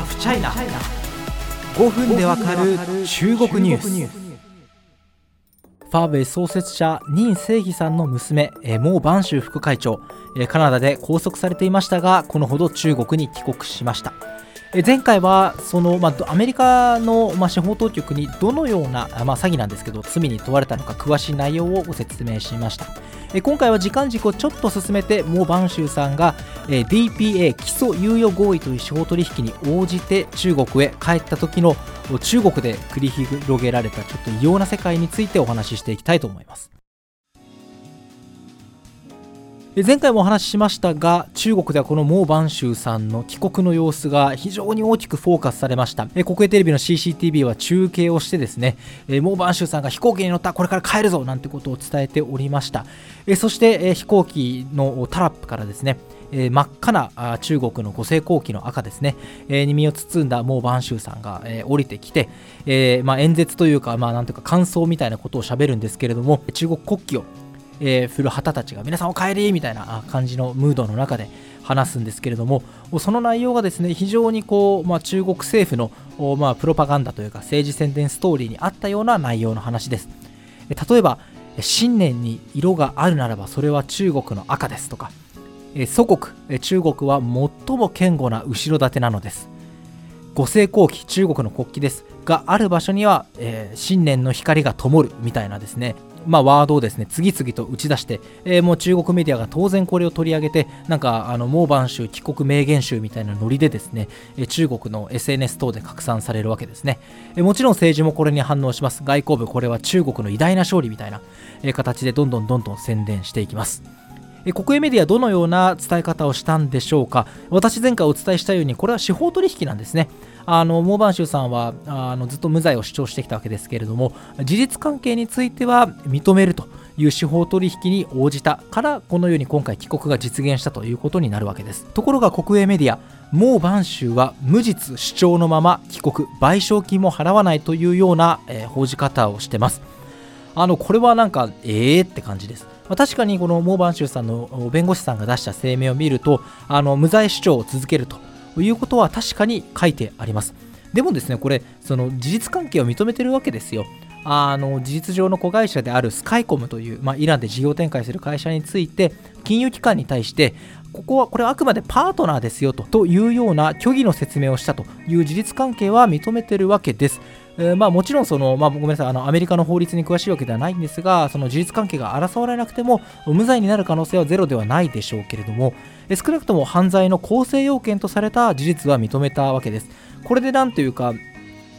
ハフチャイナ5分でわかる中国ニュース。ファーウェイ創設者任正義さんの娘モー・バンシュ副会長。カナダで拘束されていましたがこのほど中国に帰国しました。前回はその、まあ、アメリカの、まあ、司法当局にどのような、まあ、詐欺なんですけど罪に問われたのか詳しい内容をご説明しました。今回は時間軸をちょっと進めてモー・バンシューさんが DPA 起訴猶予合意という司法取引に応じて中国へ帰った時の中国で繰り広げられたちょっと異様な世界についてお話ししていきたいと思います。前回もお話ししましたが中国ではこのモー・バンシューさんの帰国の様子が非常に大きくフォーカスされました。国営テレビの CCTV は中継をしてですねモー・バンシューさんが飛行機に乗ったこれから帰るぞなんてことを伝えておりました。そして飛行機のタラップからですね真っ赤な中国の五星国旗の赤ですね、に身を包んだモー・バンシューさんが、降りてきて、演説というか、なんていうか感想みたいなことをしゃべるんですけれども中国国旗をえー、古旗たちが皆さんお帰りみたいな感じのムードの中で話すんですけれどもその内容がですね非常にこう、まあ、中国政府の、まあ、プロパガンダというか政治宣伝ストーリーにあったような内容の話です。例えば新年に色があるならばそれは中国の赤ですとか。祖国中国は最も堅固な後ろ盾なのです。五星国旗中国の国旗ですがある場所には、えー、新年の光が灯るみたいなですねまあ、ワードをですね次々と打ち出して、えー、もう中国メディアが当然これを取り上げてなんかあのモーバン州帰国名言集みたいなノリでですね、え、中国の SNS 等で拡散されるわけですね、え、もちろん政治もこれに反応します。外交部これは中国の偉大な勝利みたいな、え形でどんどんどんどん宣伝していきます。国営メディアどのような伝え方をしたんでしょうか？私前回お伝えしたようにこれは司法取引なんですね。あのモーバンシュさんはあのずっと無罪を主張してきたわけですけれども事実関係については認めるという司法取引に応じたからこのように今回帰国が実現したということになるわけです。ところが国営メディアモー・バンシュは無実主張のまま帰国賠償金も払わないというような、えー、報じ方をしてます。あのこれはなんかええー、って感じです。まあ、確かにこのモーバンシュさんの弁護士さんが出した声明を見るとあの無罪主張を続けるということは確かに書いてあります。でもですねこれその事実関係を認めてるわけですよ。あの事実上の子会社であるスカイコムという、まあ、イランで事業展開する会社について金融機関に対してここはこれはあくまでパートナーですよとというような虚偽の説明をしたという事実関係は認めてるわけです。えー、まあ、もちろんその、まあ、ごめんなさいあのアメリカの法律に詳しいわけではないんですがその事実関係が争われなくても無罪になる可能性はゼロではないでしょうけれども少なくとも犯罪の構成要件とされた事実は認めたわけです。これでなんというか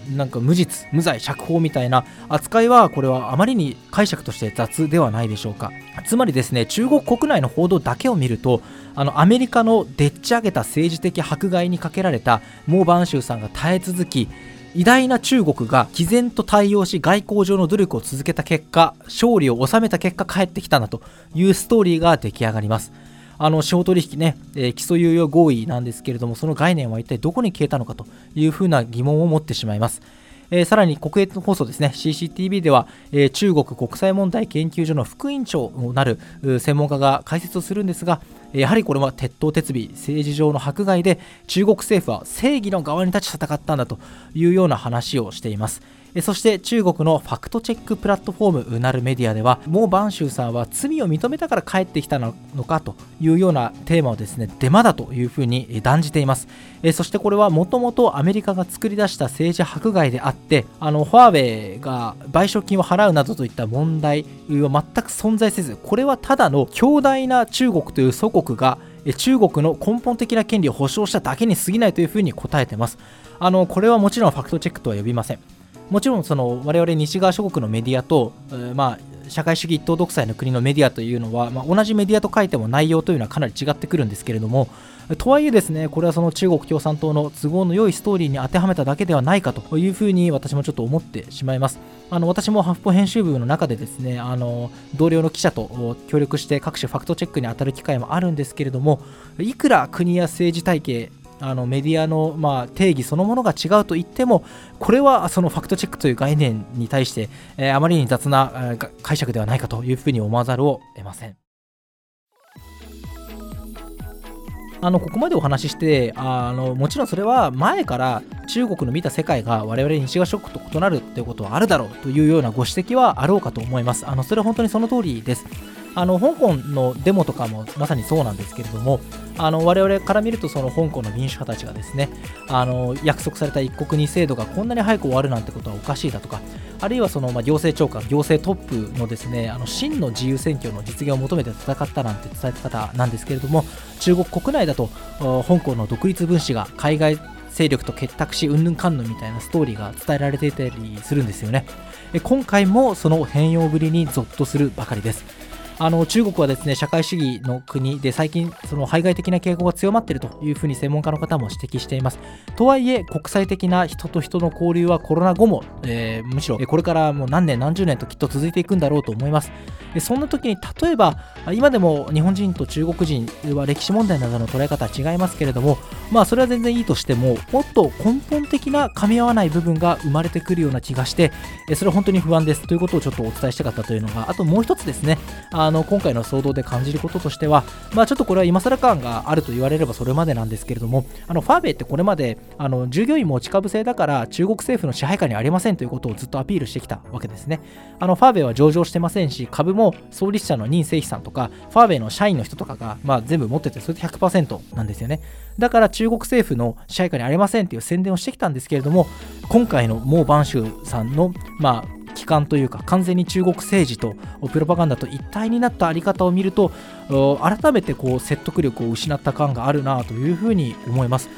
なんか無実無罪釈放みたいな扱いはこれはあまりに解釈として雑ではないでしょうかつまりですね中国国内の報道だけを見るとあのアメリカのでっち上げた政治的迫害にかけられたモー・バンシューさんが耐え続き偉大な中国が毅然と対応し外交上の努力を続けた結果勝利を収めた結果帰ってきたんだというストーリーが出来上がります。あの司法取引ね、えー、起訴猶予合意なんですけれどもその概念は一体どこに消えたのかというふうな疑問を持ってしまいます。えー、さらに国営放送ですね CCTV では、えー、中国国際問題研究所の副院長となる専門家が解説をするんですがやはりこれは鉄頭鉄尾政治上の迫害で中国政府は正義の側に立ち戦ったんだというような話をしています。そして中国のファクトチェックプラットフォームうなるメディアではモー・バンシューさんは罪を認めたから帰ってきたのかというようなテーマをですねデマだというふうに断じています。そしてこれはもともとアメリカが作り出した政治迫害であってあのファーウェイが賠償金を払うなどといった問題は全く存在せずこれはただの強大な中国という祖国が中国の根本的な権利を保障しただけに過ぎないというふうに答えてます。あのこれはもちろんファクトチェックとは呼びません。もちろんその我々西側諸国のメディアと、えー、まあ社会主義一党独裁の国のメディアというのは、まあ、同じメディアと書いても内容というのはかなり違ってくるんですけれどもとはいえですねこれはその中国共産党の都合の良いストーリーに当てはめただけではないかというふうに私もちょっと思ってしまいます。あの私もハフポ編集部の中でですねあの同僚の記者と協力して各種ファクトチェックに当たる機会もあるんですけれどもいくら国や政治体系あのメディアの、まあ、定義そのものが違うと言ってもこれはそのファクトチェックという概念に対して、えー、あまりに雑な、えー、解釈ではないかというふうに思わざるを得ません。あのここまでお話ししてあのもちろんそれは前から中国の見た世界が我々西側諸国と異なるということはあるだろうというようなご指摘はあろうかと思います。あのそれは本当にその通りです。あの香港のデモとかもまさにそうなんですけれどもあの我々から見るとその香港の民主派たちがですねあの約束された一国二制度がこんなに早く終わるなんてことはおかしいだとかあるいはその、まあ、行政長官行政トップのですねあの真の自由選挙の実現を求めて戦ったなんて伝え方なんですけれども中国国内だと香港の独立分子が海外勢力と結託しうんぬんかんぬんみたいなストーリーが伝えられていたりするんですよね。今回もその変容ぶりにゾッとするばかりです。あの中国はですね社会主義の国で最近その排外的な傾向が強まっているというふうに専門家の方も指摘しています。とはいえ国際的な人と人の交流はコロナ後も、えー、むしろこれからもう何年何十年ときっと続いていくんだろうと思います。そんな時に例えば今でも日本人と中国人は歴史問題などの捉え方は違いますけれどもまあそれは全然いいとしてももっと根本的な噛み合わない部分が生まれてくるような気がしてそれは本当に不安ですということをちょっとお伝えしたかったというのがあともう一つですね。あの今回の騒動で感じることとしては、まあ、ちょっとこれは今更感があると言われればそれまでなんですけれどもあのファーベイってこれまであの従業員持ち株制だから中国政府の支配下にありませんということをずっとアピールしてきたわけですね。あのファーベイは上場してませんし株も創立者の任正非さんとかファーベイの社員の人とかが、まあ、全部持っててそれで100%なんですよね。だから中国政府の支配下にありませんっていう宣伝をしてきたんですけれども今回のモー・バンシュさんのまあ機関というか完全に中国政治とプロパガンダと一体になったあり方を見ると改めてこう説得力を失った感があるなというふうに思います。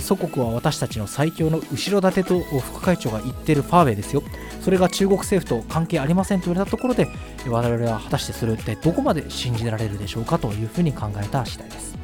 祖国は私たちの最強の後ろ盾と副会長が言ってるファーウェイですよ。それが中国政府と関係ありませんと言われたところで我々は果たしてそれってどこまで信じられるでしょうかというふうに考えた次第です。